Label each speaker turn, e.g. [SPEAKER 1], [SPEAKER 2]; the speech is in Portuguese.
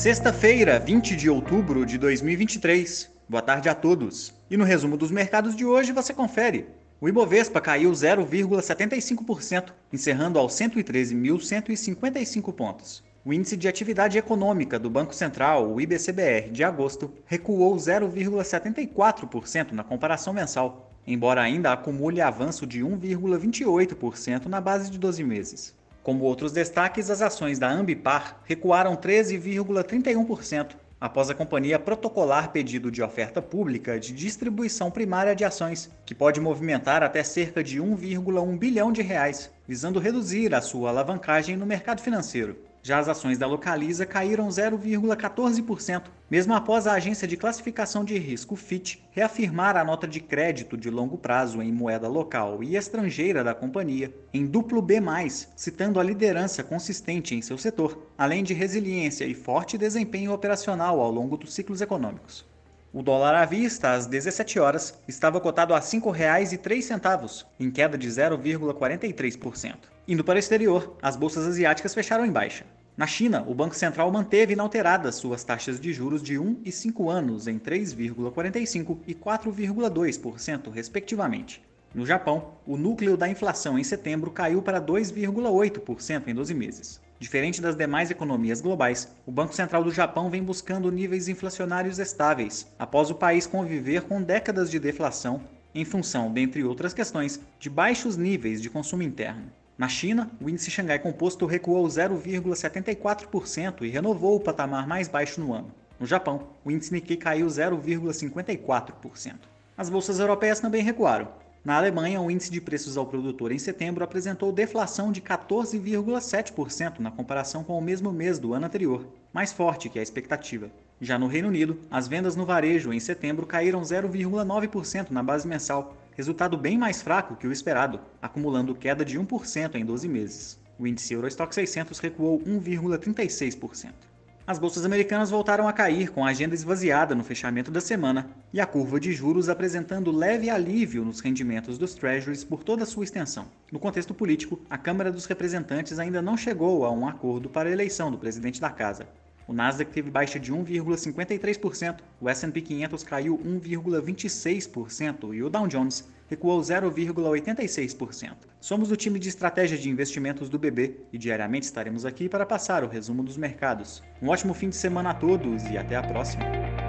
[SPEAKER 1] Sexta-feira, 20 de outubro de 2023. Boa tarde a todos. E no resumo dos mercados de hoje você confere. O Ibovespa caiu 0,75%, encerrando aos 113.155 pontos. O índice de atividade econômica do Banco Central, o IBCBR, de agosto, recuou 0,74% na comparação mensal, embora ainda acumule avanço de 1,28% na base de 12 meses. Como outros destaques, as ações da Ambipar recuaram 13,31% após a companhia protocolar pedido de oferta pública de distribuição primária de ações, que pode movimentar até cerca de 1,1 bilhão de reais, visando reduzir a sua alavancagem no mercado financeiro. Já as ações da Localiza caíram 0,14%, mesmo após a agência de classificação de risco Fitch reafirmar a nota de crédito de longo prazo em moeda local e estrangeira da companhia em duplo B+, citando a liderança consistente em seu setor, além de resiliência e forte desempenho operacional ao longo dos ciclos econômicos. O dólar à vista, às 17 horas, estava cotado a R$ 5,03, em queda de 0,43%. Indo para o exterior, as bolsas asiáticas fecharam em baixa. Na China, o Banco Central manteve inalteradas suas taxas de juros de 1 e 5 anos em 3,45% e 4,2%, respectivamente. No Japão, o núcleo da inflação em setembro caiu para 2,8% em 12 meses. Diferente das demais economias globais, o Banco Central do Japão vem buscando níveis inflacionários estáveis, após o país conviver com décadas de deflação em função, dentre outras questões, de baixos níveis de consumo interno. Na China, o índice Xangai Composto recuou 0,74% e renovou o patamar mais baixo no ano. No Japão, o índice Nikkei caiu 0,54%. As bolsas europeias também recuaram. Na Alemanha, o índice de preços ao produtor em setembro apresentou deflação de 14,7% na comparação com o mesmo mês do ano anterior, mais forte que a expectativa. Já no Reino Unido, as vendas no varejo em setembro caíram 0,9% na base mensal, resultado bem mais fraco que o esperado, acumulando queda de 1% em 12 meses. O índice Eurostock 600 recuou 1,36%. As bolsas americanas voltaram a cair com a agenda esvaziada no fechamento da semana e a curva de juros apresentando leve alívio nos rendimentos dos treasuries por toda a sua extensão. No contexto político, a Câmara dos Representantes ainda não chegou a um acordo para a eleição do presidente da casa, o Nasdaq teve baixa de 1,53%, o S&P 500 caiu 1,26% e o Dow Jones recuou 0,86%. Somos o time de estratégia de investimentos do BB e diariamente estaremos aqui para passar o resumo dos mercados. Um ótimo fim de semana a todos e até a próxima!